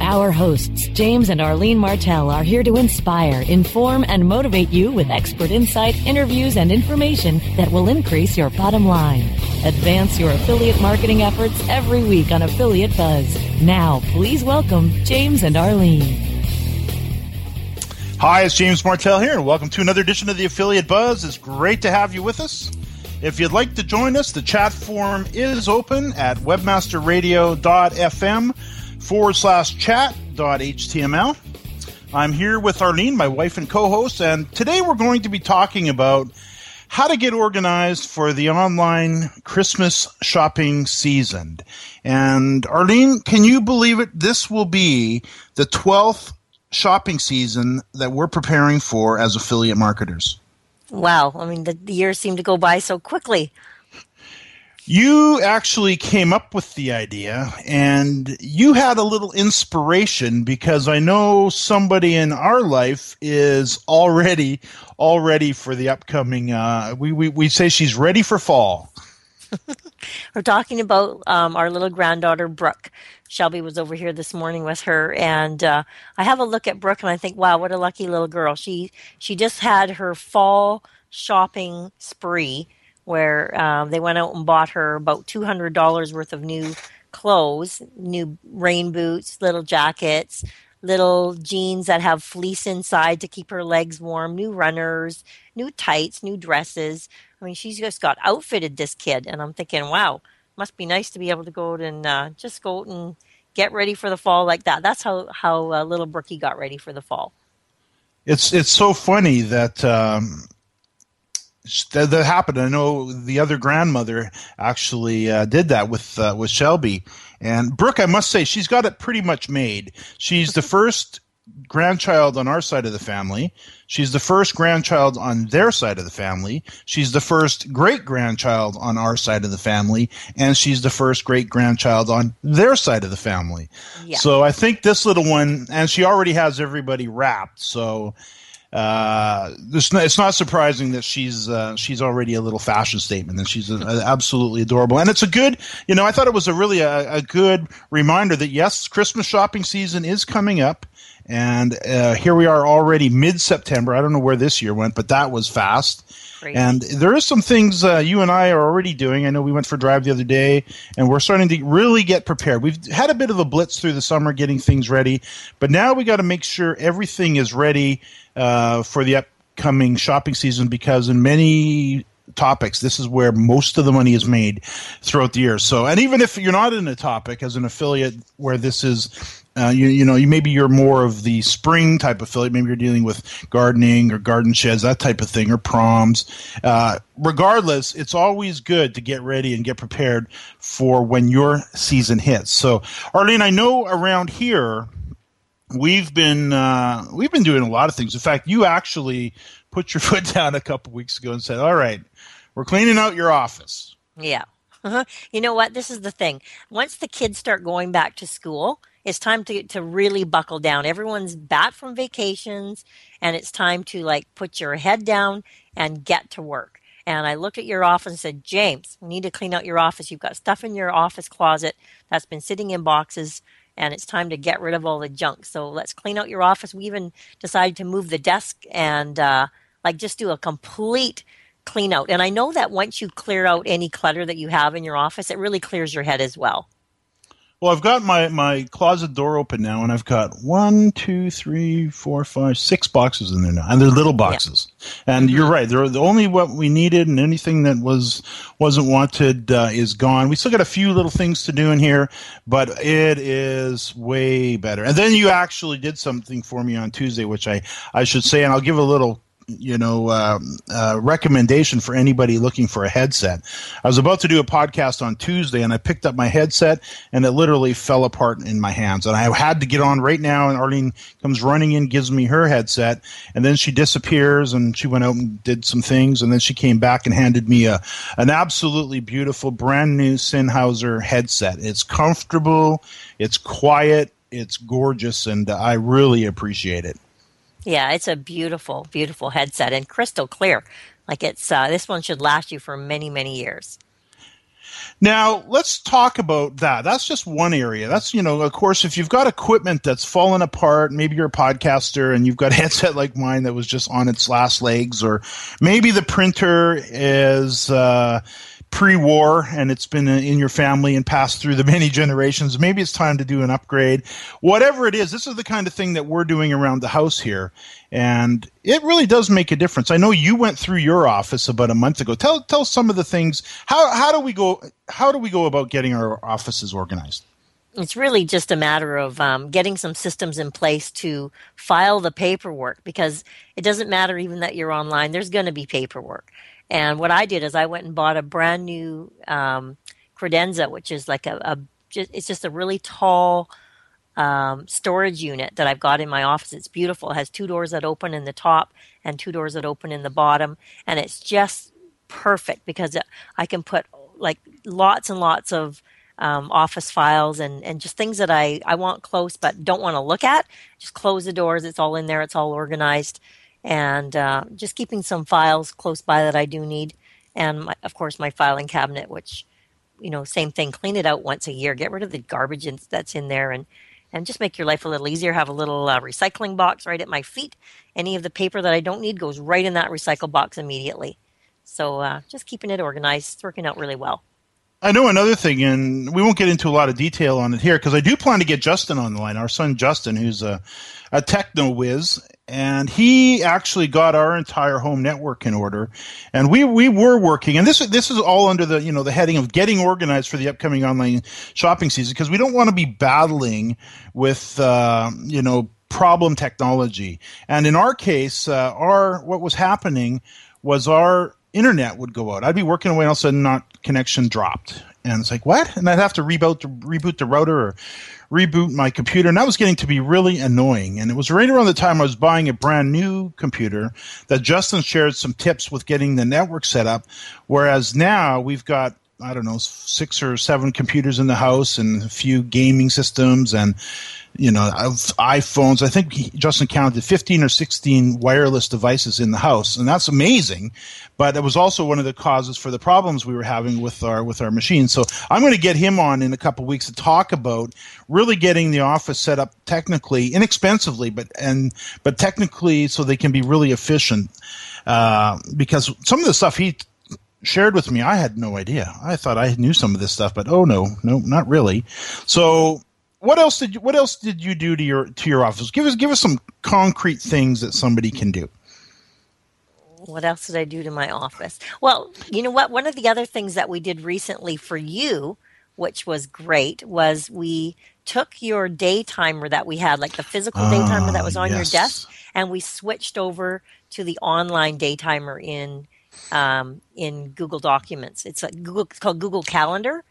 Our hosts, James and Arlene Martell, are here to inspire, inform, and motivate you with expert insight, interviews, and information that will increase your bottom line. Advance your affiliate marketing efforts every week on Affiliate Buzz. Now, please welcome James and Arlene. Hi, it's James Martell here, and welcome to another edition of the Affiliate Buzz. It's great to have you with us. If you'd like to join us, the chat forum is open at webmasterradio.fm forward slash chat dot html. I'm here with Arlene, my wife and co-host, and today we're going to be talking about how to get organized for the online Christmas shopping season. And Arlene, can you believe it? This will be the 12th shopping season that we're preparing for as affiliate marketers. Wow. I mean, the, the years seem to go by so quickly. You actually came up with the idea and you had a little inspiration because I know somebody in our life is already all ready for the upcoming uh, we, we, we say she's ready for fall. We're talking about um, our little granddaughter Brooke. Shelby was over here this morning with her, and uh, I have a look at Brooke and I think, wow, what a lucky little girl. She she just had her fall shopping spree where um, they went out and bought her about two hundred dollars worth of new clothes, new rain boots, little jackets, little jeans that have fleece inside to keep her legs warm, new runners, new tights, new dresses. I mean, she's just got outfitted this kid, and I'm thinking, wow, must be nice to be able to go out and uh, just go out and get ready for the fall like that. That's how how uh, little Brookie got ready for the fall. It's it's so funny that. Um, that, that happened. I know the other grandmother actually uh, did that with uh, with Shelby and Brooke. I must say she's got it pretty much made. She's the first grandchild on our side of the family. She's the first grandchild on their side of the family. She's the first great grandchild on our side of the family, and she's the first great grandchild on their side of the family. Yeah. So I think this little one, and she already has everybody wrapped. So uh, it's, not, it's not surprising that she's uh, she's already a little fashion statement, and she's a, a absolutely adorable. And it's a good, you know, I thought it was a really a, a good reminder that yes, Christmas shopping season is coming up And uh, here we are already mid September. I don't know where this year went, but that was fast. Crazy. And there is some things uh, you and I are already doing. I know we went for a drive the other day, and we're starting to really get prepared. We've had a bit of a blitz through the summer getting things ready, but now we got to make sure everything is ready uh, for the upcoming shopping season because in many topics this is where most of the money is made throughout the year so and even if you're not in a topic as an affiliate where this is uh, you, you know, you maybe you're more of the spring type affiliate. Maybe you're dealing with gardening or garden sheds, that type of thing, or proms. Uh, regardless, it's always good to get ready and get prepared for when your season hits. So, Arlene, I know around here we've been uh, we've been doing a lot of things. In fact, you actually put your foot down a couple weeks ago and said, "All right, we're cleaning out your office." Yeah. You know what? This is the thing. Once the kids start going back to school, it's time to to really buckle down. Everyone's back from vacations and it's time to like put your head down and get to work. And I looked at your office and said, "James, we need to clean out your office. You've got stuff in your office closet that's been sitting in boxes and it's time to get rid of all the junk. So let's clean out your office." We even decided to move the desk and uh like just do a complete clean out. And I know that once you clear out any clutter that you have in your office, it really clears your head as well. Well, I've got my, my closet door open now, and I've got one, two, three, four, five, six boxes in there now, and they're little boxes. Yeah. And you're right; they're the only what we needed, and anything that was wasn't wanted uh, is gone. We still got a few little things to do in here, but it is way better. And then you actually did something for me on Tuesday, which I I should say, and I'll give a little you know um, uh, recommendation for anybody looking for a headset. I was about to do a podcast on Tuesday, and I picked up my headset, and it literally fell apart in my hands. And I had to get on right now. And Arlene comes running in, gives me her headset, and then she disappears, and she went out and did some things, and then she came back and handed me a an absolutely beautiful brand new Sennheiser headset. It's comfortable, it's quiet, it's gorgeous, and I really appreciate it. Yeah, it's a beautiful, beautiful headset and crystal clear. Like it's uh, this one should last you for many, many years. Now, let's talk about that. That's just one area. That's, you know, of course, if you've got equipment that's fallen apart, maybe you're a podcaster and you've got a headset like mine that was just on its last legs, or maybe the printer is, uh, pre-war and it's been in your family and passed through the many generations. Maybe it's time to do an upgrade. Whatever it is this is the kind of thing that we're doing around the house here and it really does make a difference. I know you went through your office about a month ago. Tell tell some of the things. How how do we go how do we go about getting our offices organized? It's really just a matter of um, getting some systems in place to file the paperwork because it doesn't matter even that you're online there's going to be paperwork and what I did is I went and bought a brand new um, credenza, which is like a, a just, it's just a really tall um, storage unit that I've got in my office. It's beautiful. It has two doors that open in the top and two doors that open in the bottom, and it's just perfect because it, I can put like lots and lots of um, office files and, and just things that I, I want close but don't want to look at. Just close the doors. It's all in there. It's all organized and uh, just keeping some files close by that I do need, and my, of course my filing cabinet, which you know same thing. Clean it out once a year. Get rid of the garbage in, that's in there, and and just make your life a little easier. Have a little uh, recycling box right at my feet. Any of the paper that I don't need goes right in that recycle box immediately. So uh, just keeping it organized, it's working out really well. I know another thing, and we won't get into a lot of detail on it here because I do plan to get Justin on the line, our son Justin, who's a, a techno whiz, and he actually got our entire home network in order. And we we were working, and this this is all under the you know the heading of getting organized for the upcoming online shopping season because we don't want to be battling with uh, you know problem technology. And in our case, uh, our what was happening was our internet would go out. I'd be working away, and all of a sudden, not connection dropped, and it's like what? And I'd have to reboot the, reboot the router or reboot my computer, and that was getting to be really annoying. And it was right around the time I was buying a brand new computer that Justin shared some tips with getting the network set up. Whereas now we've got I don't know six or seven computers in the house and a few gaming systems and you know iPhones. I think Justin counted 15 or 16 wireless devices in the house, and that's amazing. But it was also one of the causes for the problems we were having with our with our machines. So I'm going to get him on in a couple weeks to talk about really getting the office set up technically, inexpensively, but and but technically so they can be really efficient. Uh, because some of the stuff he shared with me, I had no idea. I thought I knew some of this stuff, but oh no, no, not really. So what else did you, what else did you do to your to your office? Give us give us some concrete things that somebody can do. What else did I do to my office? Well, you know what? One of the other things that we did recently for you, which was great, was we took your day timer that we had, like the physical day timer that was on yes. your desk, and we switched over to the online day timer in um, in Google Documents. It's a Google it's called Google Calendar,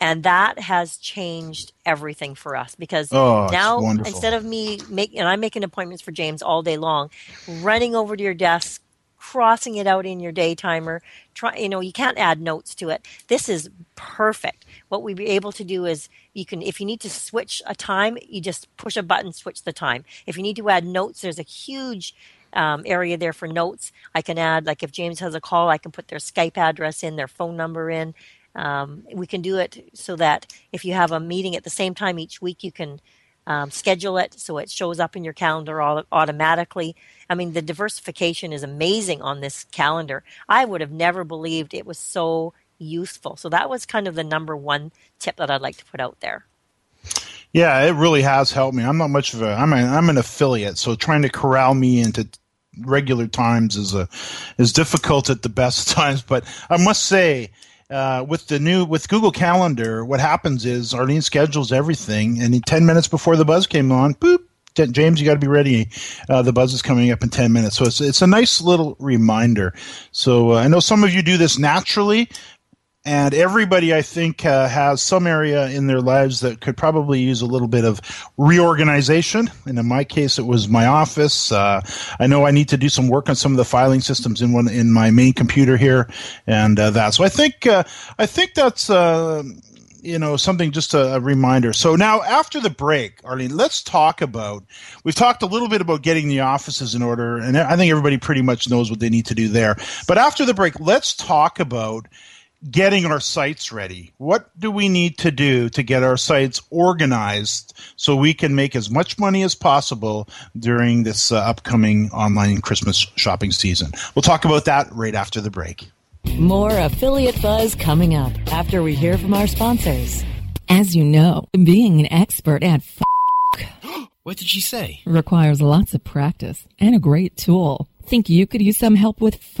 and that has changed everything for us because Oh, now instead of me make and I'm making appointments for James all day long, running over to your desk, crossing it out in your day timer, try you know, you can't add notes to it. This is perfect. What we be able to do is you can if you need to switch a time, you just push a button, switch the time. If you need to add notes, there's a huge um, area there for notes. I can add, like if James has a call, I can put their Skype address in, their phone number in. Um, we can do it so that if you have a meeting at the same time each week, you can um, schedule it so it shows up in your calendar all, automatically. I mean, the diversification is amazing on this calendar. I would have never believed it was so useful. So that was kind of the number one tip that I'd like to put out there. Yeah, it really has helped me. I'm not much of a I'm an affiliate, so trying to corral me into regular times is a is difficult at the best times. But I must say, uh, with the new with Google Calendar, what happens is Arlene schedules everything, and ten minutes before the buzz came on, boop. James, you got to be ready. Uh, the buzz is coming up in ten minutes, so it's it's a nice little reminder. So uh, I know some of you do this naturally, and everybody I think uh, has some area in their lives that could probably use a little bit of reorganization. And in my case, it was my office. Uh, I know I need to do some work on some of the filing systems in one in my main computer here, and uh, that. So I think uh, I think that's. Uh, you know something just a, a reminder so now after the break arlene let's talk about we've talked a little bit about getting the offices in order and i think everybody pretty much knows what they need to do there but after the break let's talk about getting our sites ready. What do we need to do to get our sites organized so we can make as much money as possible during this uh, upcoming online Christmas shopping season? We'll talk about that right after the break. More affiliate buzz coming up after we hear from our sponsors. As you know, being an expert at f- What did she say? requires lots of practice and a great tool. Think you could use some help with f-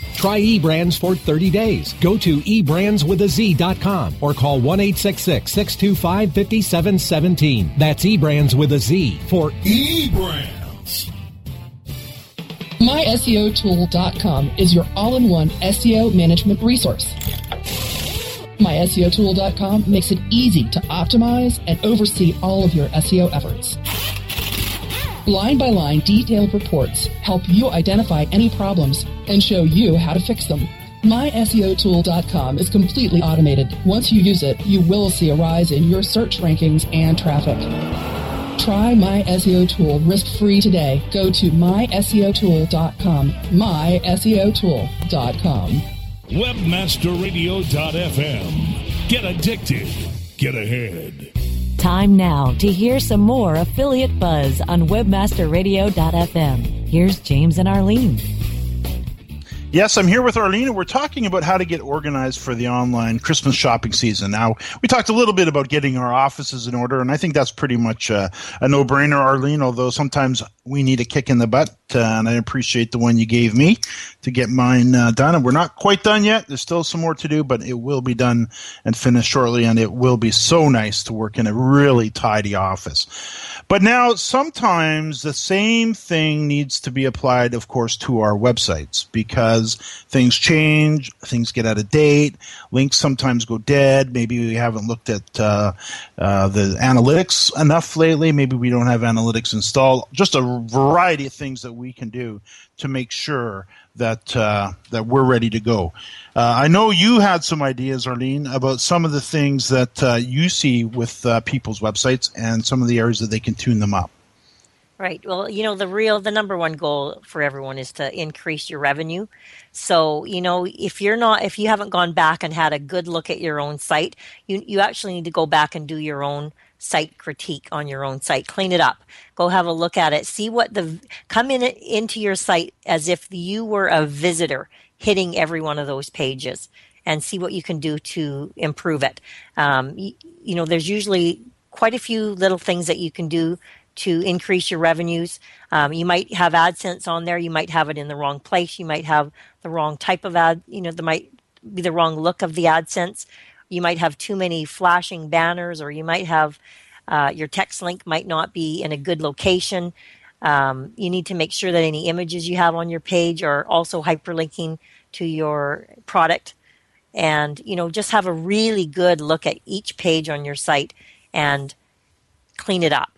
Try eBrands for 30 days. Go to eBrandsWithAZ.com or call 1-866-625-5717. That's eBrands with a Z for eBrands. MySEOTool.com is your all-in-one SEO management resource. MySEOTool.com makes it easy to optimize and oversee all of your SEO efforts. Line by line detailed reports help you identify any problems and show you how to fix them. MySEOTool.com is completely automated. Once you use it, you will see a rise in your search rankings and traffic. Try My SEO Tool risk-free today. Go to myseotool.com. myseotool.com. Webmasterradio.fm. Get addicted. Get ahead. Time now to hear some more affiliate buzz on webmasterradio.fm. Here's James and Arlene. Yes, I'm here with Arlene, and we're talking about how to get organized for the online Christmas shopping season. Now, we talked a little bit about getting our offices in order, and I think that's pretty much uh, a no brainer, Arlene, although sometimes we need a kick in the butt, uh, and I appreciate the one you gave me to get mine uh, done. And we're not quite done yet. There's still some more to do, but it will be done and finished shortly, and it will be so nice to work in a really tidy office. But now, sometimes the same thing needs to be applied, of course, to our websites because things change, things get out of date, links sometimes go dead. Maybe we haven't looked at uh, uh, the analytics enough lately. Maybe we don't have analytics installed. Just a variety of things that we can do to make sure that uh, that we're ready to go. Uh, I know you had some ideas, Arlene, about some of the things that uh, you see with uh, people's websites and some of the areas that they can tune them up. Right. Well, you know, the real, the number one goal for everyone is to increase your revenue. So, you know, if you're not, if you haven't gone back and had a good look at your own site, you, you actually need to go back and do your own site critique on your own site. Clean it up. Go have a look at it. See what the, come in into your site as if you were a visitor hitting every one of those pages and see what you can do to improve it. Um, you, you know, there's usually quite a few little things that you can do to increase your revenues. Um, you might have AdSense on there. You might have it in the wrong place. You might have the wrong type of ad. You know, there might be the wrong look of the AdSense. You might have too many flashing banners, or you might have uh, your text link might not be in a good location. Um, you need to make sure that any images you have on your page are also hyperlinking to your product. And, you know, just have a really good look at each page on your site and clean it up.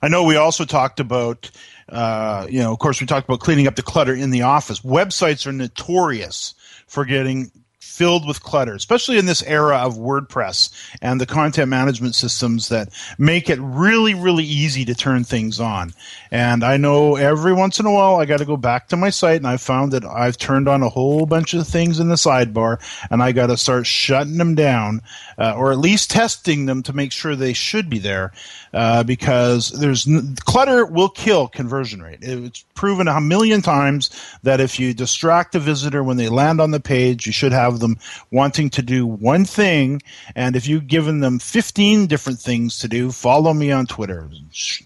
I know we also talked about, uh, you know, of course, we talked about cleaning up the clutter in the office. Websites are notorious for getting filled with clutter, especially in this era of WordPress and the content management systems that make it really, really easy to turn things on. And I know every once in a while I got to go back to my site and I found that I've turned on a whole bunch of things in the sidebar and I got to start shutting them down uh, or at least testing them to make sure they should be there uh, because there's clutter will kill conversion rate. It's proven a million times that if you distract a visitor when they land on the page, you should have them wanting to do one thing. And if you've given them 15 different things to do, follow me on Twitter,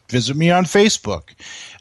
visit me on Facebook,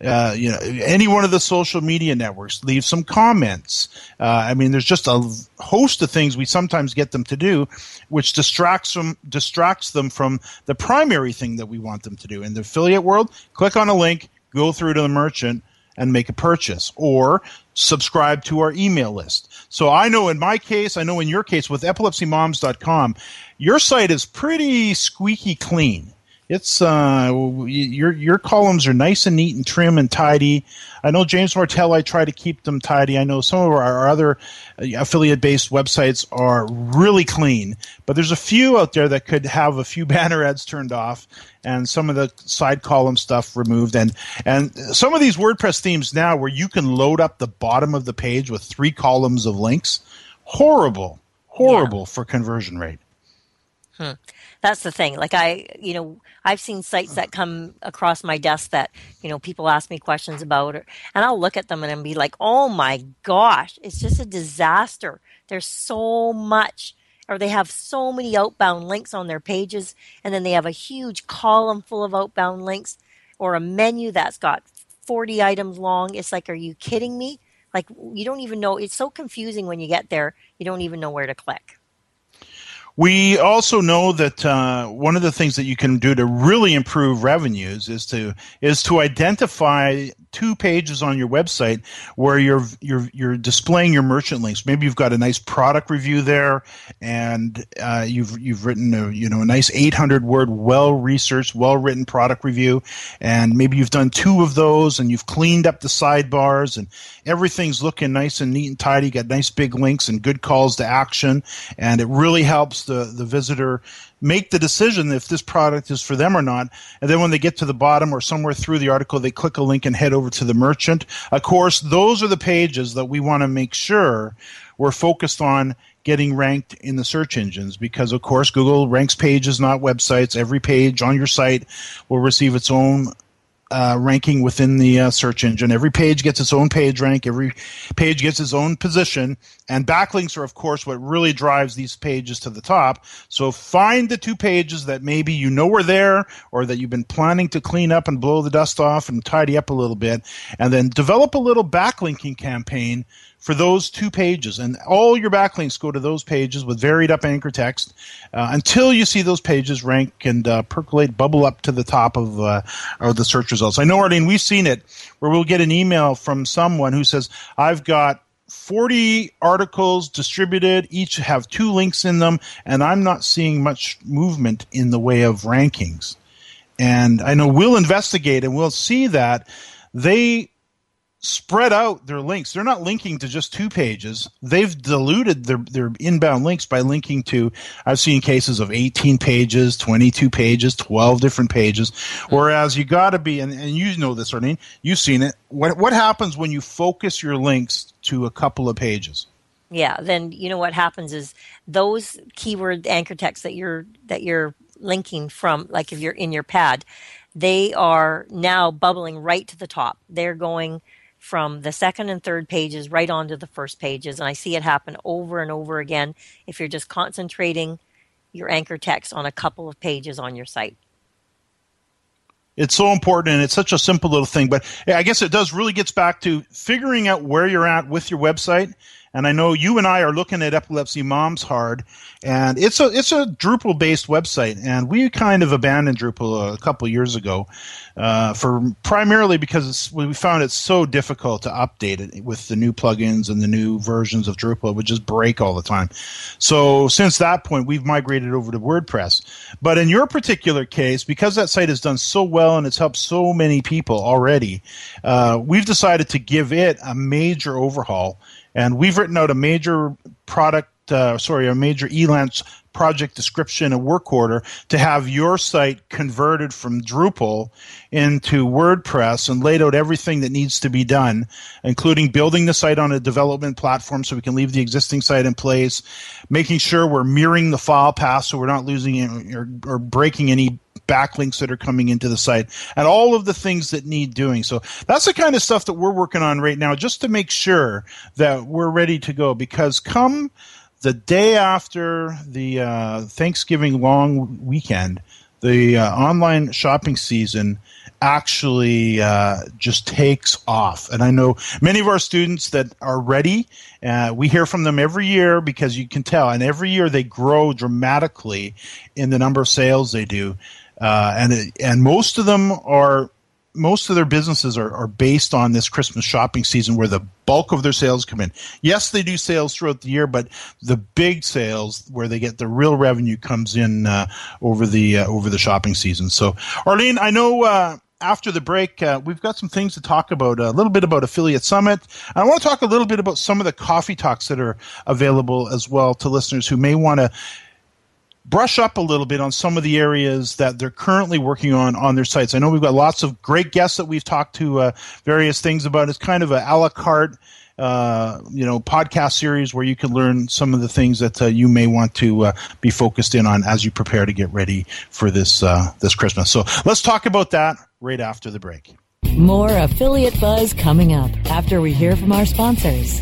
uh, you know, any one of the social media networks, leave some comments. Uh, I mean, there's just a host of things we sometimes get them to do, which distracts them, distracts them from the primary thing that we want them to do. In the affiliate world, click on a link, go through to the merchant, and make a purchase or subscribe to our email list. So I know in my case, I know in your case with epilepsymoms.com, your site is pretty squeaky clean. It's uh, your your columns are nice and neat and trim and tidy. I know James Martell. I try to keep them tidy. I know some of our, other uh, affiliate based websites are really clean, but there's a few out there that could have a few banner ads turned off and some of the side column stuff removed. And and some of these WordPress themes now where you can load up the bottom of the page with three columns of links, horrible, horrible yeah. for conversion rate. Hmm that's the thing. Like I, you know, I've seen sites that come across my desk that, you know, people ask me questions about it and I'll look at them and be like, "Oh my gosh, it's just a disaster. There's so much or they have so many outbound links on their pages and then they have a huge column full of outbound links or a menu that's got 40 items long. It's like, "Are you kidding me?" Like you don't even know. It's so confusing when you get there. You don't even know where to click. We also know that uh, one of the things that you can do to really improve revenues is to is to identify two pages on your website where you're you're you're displaying your merchant links. Maybe you've got a nice product review there, and uh, you've you've written a you know a nice 800 word, well researched, well written product review, and maybe you've done two of those, and you've cleaned up the sidebars, and everything's looking nice and neat and tidy. Got nice big links and good calls to action, and it really helps the the visitor make the decision if this product is for them or not. And then when they get to the bottom or somewhere through the article, they click a link and head over to the merchant. Of course, those are the pages that we want to make sure we're focused on getting ranked in the search engines because, of course, Google ranks pages, not websites. Every page on your site will receive its own uh, ranking within the uh, search engine. Every page gets its own page rank. Every page gets its own position. And backlinks are, of course, what really drives these pages to the top. So find the two pages that maybe you know are there or that you've been planning to clean up and blow the dust off and tidy up a little bit. And then develop a little backlinking campaign for those two pages. And all your backlinks go to those pages with varied up anchor text uh, until you see those pages rank and uh, percolate, bubble up to the top of, uh, of the search results. I know, Arlene, we've seen it where we'll get an email from someone who says, I've got 40 articles distributed, each have two links in them, and I'm not seeing much movement in the way of rankings. And I know we'll investigate and we'll see that they spread out their links. They're not linking to just two pages. They've diluted their, their inbound links by linking to, I've seen cases of 18 pages, 22 pages, 12 different pages. Hmm. Whereas you got to be, and, and you know this, Arlene, you've seen it. What, what happens when you focus your links to a couple of pages? Yeah, then you know what happens is those keyword anchor texts that you're that you're linking from, like if you're in your pad, they are now bubbling right to the top. They're going from the second and third pages right onto the first pages. And I see it happen over and over again if you're just concentrating your anchor text on a couple of pages on your site. It's so important and it's such a simple little thing, but I guess it does really gets back to figuring out where you're at with your website and I know you and I are looking at Epilepsy Moms hard, and it's a it's a Drupal based website, and we kind of abandoned Drupal a couple years ago, uh, for primarily because we found it so difficult to update it with the new plugins and the new versions of Drupal. It would just break all the time. So since that point, we've migrated over to WordPress. But in your particular case, because that site has done so well and it's helped so many people already, uh, we've decided to give it a major overhaul and we've written out a major product, uh, sorry, a major Elance project description, a work order to have your site converted from Drupal into WordPress and laid out everything that needs to be done, including building the site on a development platform so we can leave the existing site in place, making sure we're mirroring the file path so we're not losing or, or breaking any backlinks that are coming into the site and all of the things that need doing. So that's the kind of stuff that we're working on right now just to make sure that we're ready to go because come the day after the uh, Thanksgiving long weekend, the uh, online shopping season actually uh, just takes off. And I know many of our students that are ready. Uh, we hear from them every year because you can tell, and every year they grow dramatically in the number of sales they do uh, and and most of them are most of their businesses are, are based on this Christmas shopping season where the bulk of their sales come in. Yes, they do sales throughout the year, but the big sales where they get the real revenue comes in uh, over the uh, over the shopping season. So, Arlene, I know. Uh, after the break, uh, we've got some things to talk about. A little bit about Affiliate Summit. I want to talk a little bit about some of the coffee talks that are available as well to listeners who may want to brush up a little bit on some of the areas that they're currently working on on their sites. I know we've got lots of great guests that we've talked to uh, various things about. It's kind of a a la carte. Uh, you know, podcast series where you can learn some of the things that uh, you may want to uh, be focused in on as you prepare to get ready for this uh, this Christmas. So let's talk about that right after the break. More affiliate buzz coming up after we hear from our sponsors.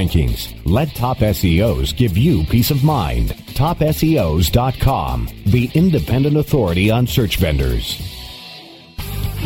rankings. Let Top SEOs give you peace of mind. TopSEOs.com, the independent authority on search vendors.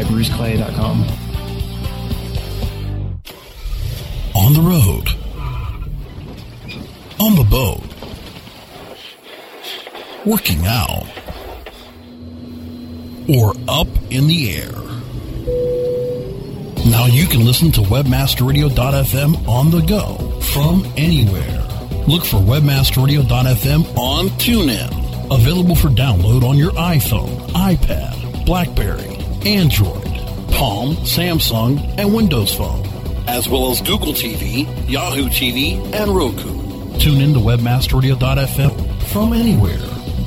at bruceclay.com. On the road. On the boat. Working out. Or up in the air. Now you can listen to WebmasterRadio.fm on the go from anywhere. Look for WebmasterRadio.fm on TuneIn. Available for download on your iPhone, iPad, Blackberry, Android, Palm, Samsung, and Windows Phone, as well as Google TV, Yahoo TV, and Roku. Tune in to WebmasterRadio.fm from anywhere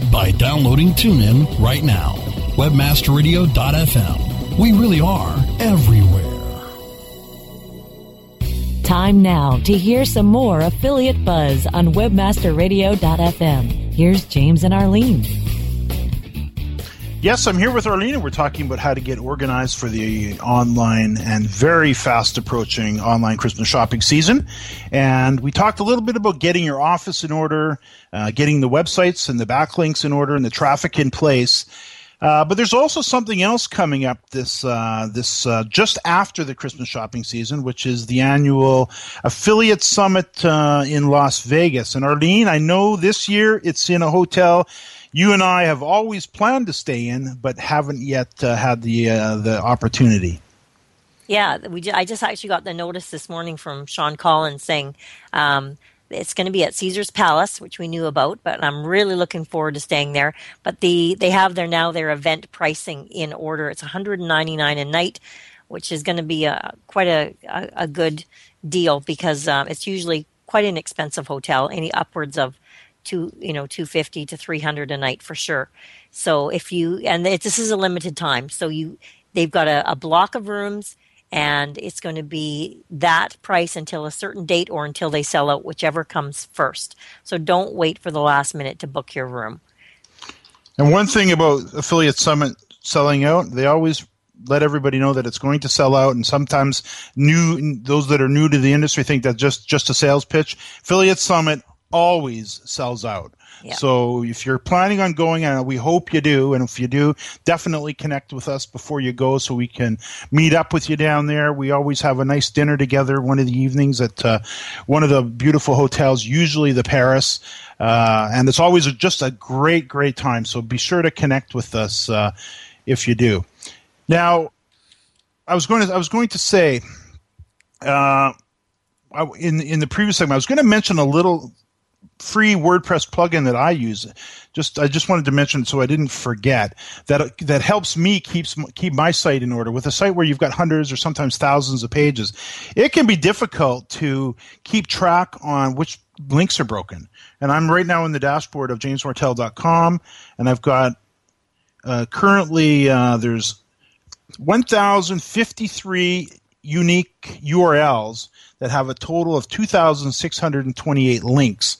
by downloading TuneIn right now. WebmasterRadio.fm. We really are everywhere. Time now to hear some more affiliate buzz on webmasterradio.fm. Here's James and Arlene. Yes, I'm here with Arlene, we're talking about how to get organized for the online and very fast approaching online Christmas shopping season. And we talked a little bit about getting your office in order, uh, getting the websites and the backlinks in order, and the traffic in place. Uh, but there's also something else coming up this uh, this uh, just after the Christmas shopping season, which is the annual affiliate summit uh, in Las Vegas. And Arlene, I know this year it's in a hotel you and I have always planned to stay in, but haven't yet uh, had the uh, the opportunity. Yeah, we. I just actually got the notice this morning from Shawn Collins saying. Um, it's going to be at Caesars Palace, which we knew about, but I'm really looking forward to staying there. But the they have their now their event pricing in order. It's 199 a night, which is going to be a quite a a, a good deal because um, it's usually quite an expensive hotel, any upwards of two you know 250 to 300 a night for sure. So if you and it, this is a limited time, so you they've got a, a block of rooms and it's going to be that price until a certain date or until they sell out, whichever comes first. So don't wait for the last minute to book your room. And one thing about Affiliate Summit selling out, they always let everybody know that it's going to sell out and sometimes new those that are new to the industry think that just just a sales pitch affiliate summit always sells out. So if you're planning on going and we hope you do and if you do definitely connect with us before you go so we can meet up with you down there. We always have a nice dinner together one of the evenings at uh, one of the beautiful hotels usually the paris uh, and it's always a, just a great great time. So be sure to connect with us uh, if you do. Now i was going to i was going to say uh, I, in in the previous segment i was going to mention a little free WordPress plugin that I use. Just I just wanted to mention so I didn't forget that that helps me keeps keep my site in order. With a site where you've got hundreds or sometimes thousands of pages, it can be difficult to keep track on which links are broken. And I'm right now in the dashboard of jamesmartell.com, and I've got uh, currently uh, there's 1,053 unique URLs that have a total of 2,628 links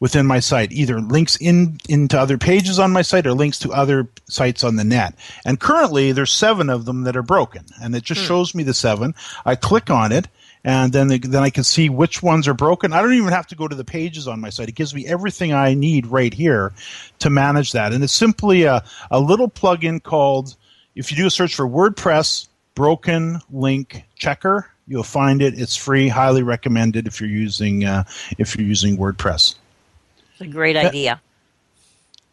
within my site, either links in into other pages on my site or links to other sites on the net. And currently, there's seven of them that are broken, and it just Hmm. shows me the seven. I click on it. And then, the, then I can see which ones are broken. I don't even have to go to the pages on my site. It gives me everything I need right here to manage that. And it's simply a, a little plugin called, if you do a search for WordPress broken link checker, you'll find it. It's free, highly recommended if you're using uh, if you're using WordPress. It's a great idea.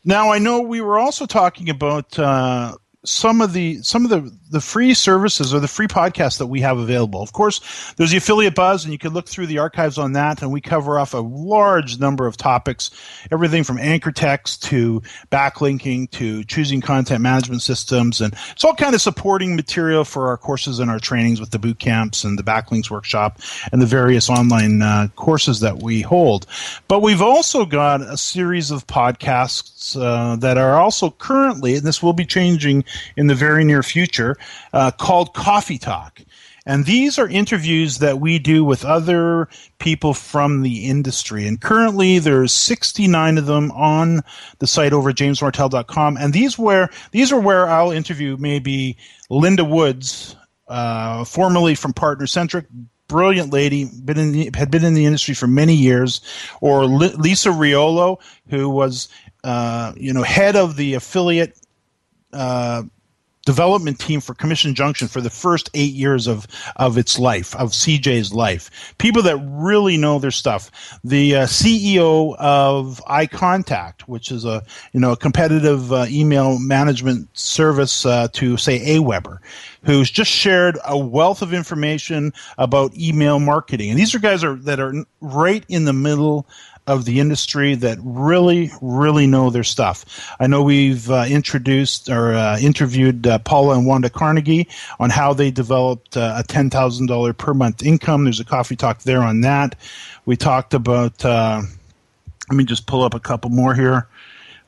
Now I know we were also talking about uh, some of the some of the the free services or the free podcasts that we have available. Of course, there's the affiliate buzz, and you can look through the archives on that, and we cover off a large number of topics, everything from anchor text to backlinking to choosing content management systems, and it's all kind of supporting material for our courses and our trainings with the boot camps and the backlinks workshop and the various online uh, courses that we hold. But we've also got a series of podcasts uh, that are also currently, and this will be changing in the very near future uh, called Coffee Talk. And these are interviews that we do with other people from the industry. And currently there's 69 of them on the site over at jamesmartell.com. And these where these are where I'll interview maybe Linda Woods, uh, formerly from Partner Centric, brilliant lady, been in the, had been in the industry for many years, or Lisa Riolo, who was uh, you know head of the affiliate uh, development team for Commission Junction for the first eight years of of its life, of CJ's life. People that really know their stuff. The uh, CEO of iContact, which is a you know a competitive uh, email management service uh, to say AWeber, who's just shared a wealth of information about email marketing. And these are guys are, that are right in the middle of the industry that really, really know their stuff. I know we've uh, introduced or uh, interviewed uh, Paula and Wanda Carnegie on how they developed uh, a $10,000 per month income. There's a coffee talk there on that. We talked about, uh, let me just pull up a couple more here.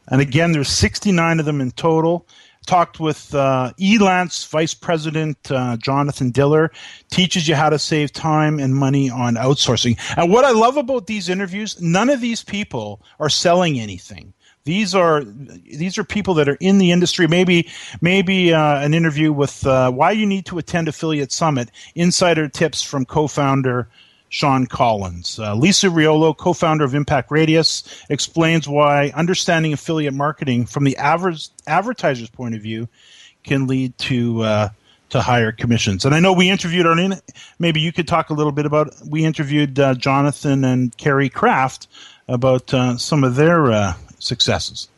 And again, there's 69 of them in total talked with uh, Elance Vice President uh, Jonathan Diller, teaches you how to save time and money on outsourcing. And what I love about these interviews, none of these people are selling anything. These are these are people that are in the industry. Maybe maybe uh, an interview with uh, why you need to attend Affiliate Summit. Insider tips from co-founder Shawn Collins. Uh, Lisa Riolo, co founder of Impact Radius, explains why understanding affiliate marketing from the average advertiser's point of view can lead to. Uh, to higher commissions, and I know we interviewed Arlene. Maybe you could talk a little bit about. We interviewed uh, Jonathan and Carrie Kraft about uh, some of their uh, successes.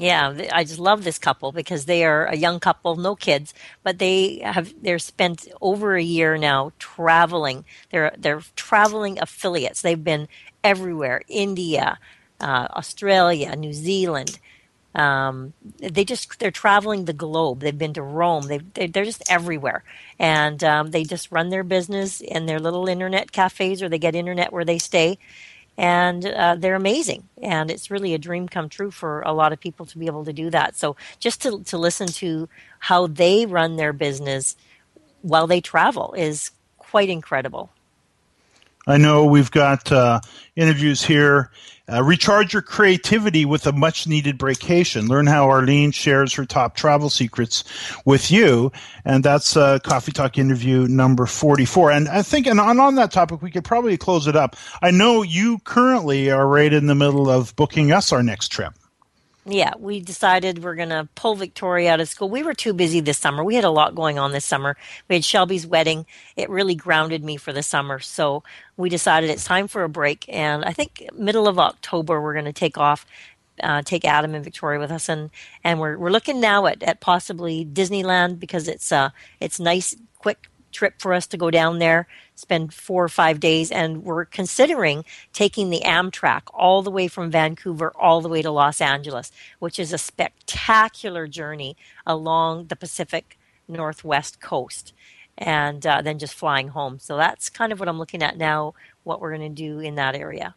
Yeah, I just love this couple because they are a young couple, no kids, but they have they're spent over a year now traveling. They're they're traveling affiliates. They've been everywhere: India, uh, Australia, New Zealand. Um, they just they're traveling the globe. They've been to Rome. They they're just everywhere, and um, they just run their business in their little internet cafes, or they get internet where they stay and uh, they're amazing. And it's really a dream come true for a lot of people to be able to do that. So just to, to listen to how they run their business while they travel is quite incredible. I know we've got uh, interviews here uh, recharge your creativity with a much needed vacation. Learn how Arlene shares her top travel secrets with you. And that's uh, Coffee Talk interview number 44. And I think, and on, on that topic, we could probably close it up. I know you currently are right in the middle of booking us our next trip yeah, we decided we're going to pull Victoria out of school. We were too busy this summer. We had a lot going on this summer. We had Shelby's wedding. It really grounded me for the summer. So we decided it's time for a break. And I think middle of October, we're going to take off, uh, take Adam and Victoria with us. And, and we're, we're looking now at, at possibly Disneyland because it's, uh, it's nice, quick trip for us to go down there, spend four or five days, and we're considering taking the Amtrak all the way from Vancouver all the way to Los Angeles, which is a spectacular journey along the Pacific Northwest coast, and uh, then just flying home. So that's kind of what I'm looking at now, what we're going to do in that area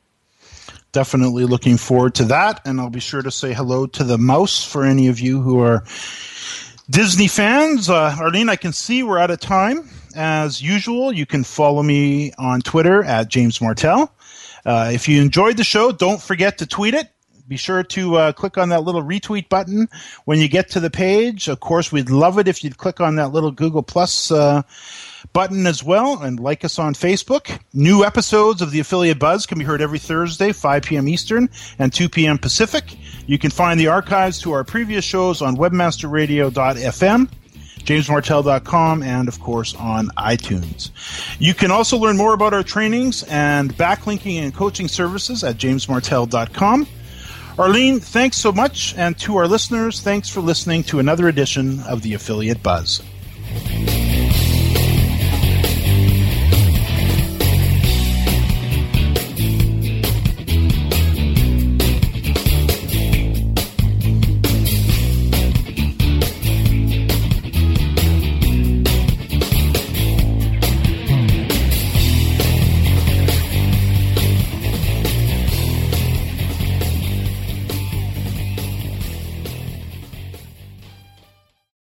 definitely looking forward to that. And I'll be sure to say hello to the mouse for any of you who are Disney fans. Uh, Arlene, I can see we're out of time as usual, you can follow me on Twitter at James Martell. Uh, if you enjoyed the show, don't forget to tweet it. Be sure to uh, click on that little retweet button when you get to the page. Of course, we'd love it if you'd click on that little Google Plus uh, button as well and like us on Facebook. New episodes of the Affiliate Buzz can be heard every Thursday, 5 p.m. Eastern and 2 p.m. Pacific. You can find the archives to our previous shows on webmasterradio.fm jamesmartell.com, and of course on iTunes. You can also learn more about our trainings and backlinking and coaching services at jamesmartell.com. Arlene, thanks so much. And to our listeners, thanks for listening to another edition of the Affiliate Buzz.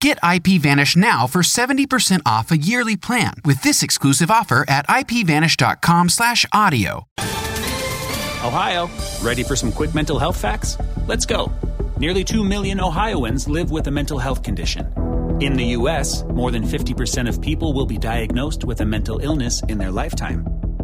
Get IPVanish now for 70% off a yearly plan with this exclusive offer at ipvanish.com/audio. Ohio, ready for some quick mental health facts? Let's go. Nearly 2 million Ohioans live with a mental health condition. In the U.S., more than 50% of people will be diagnosed with a mental illness in their lifetime.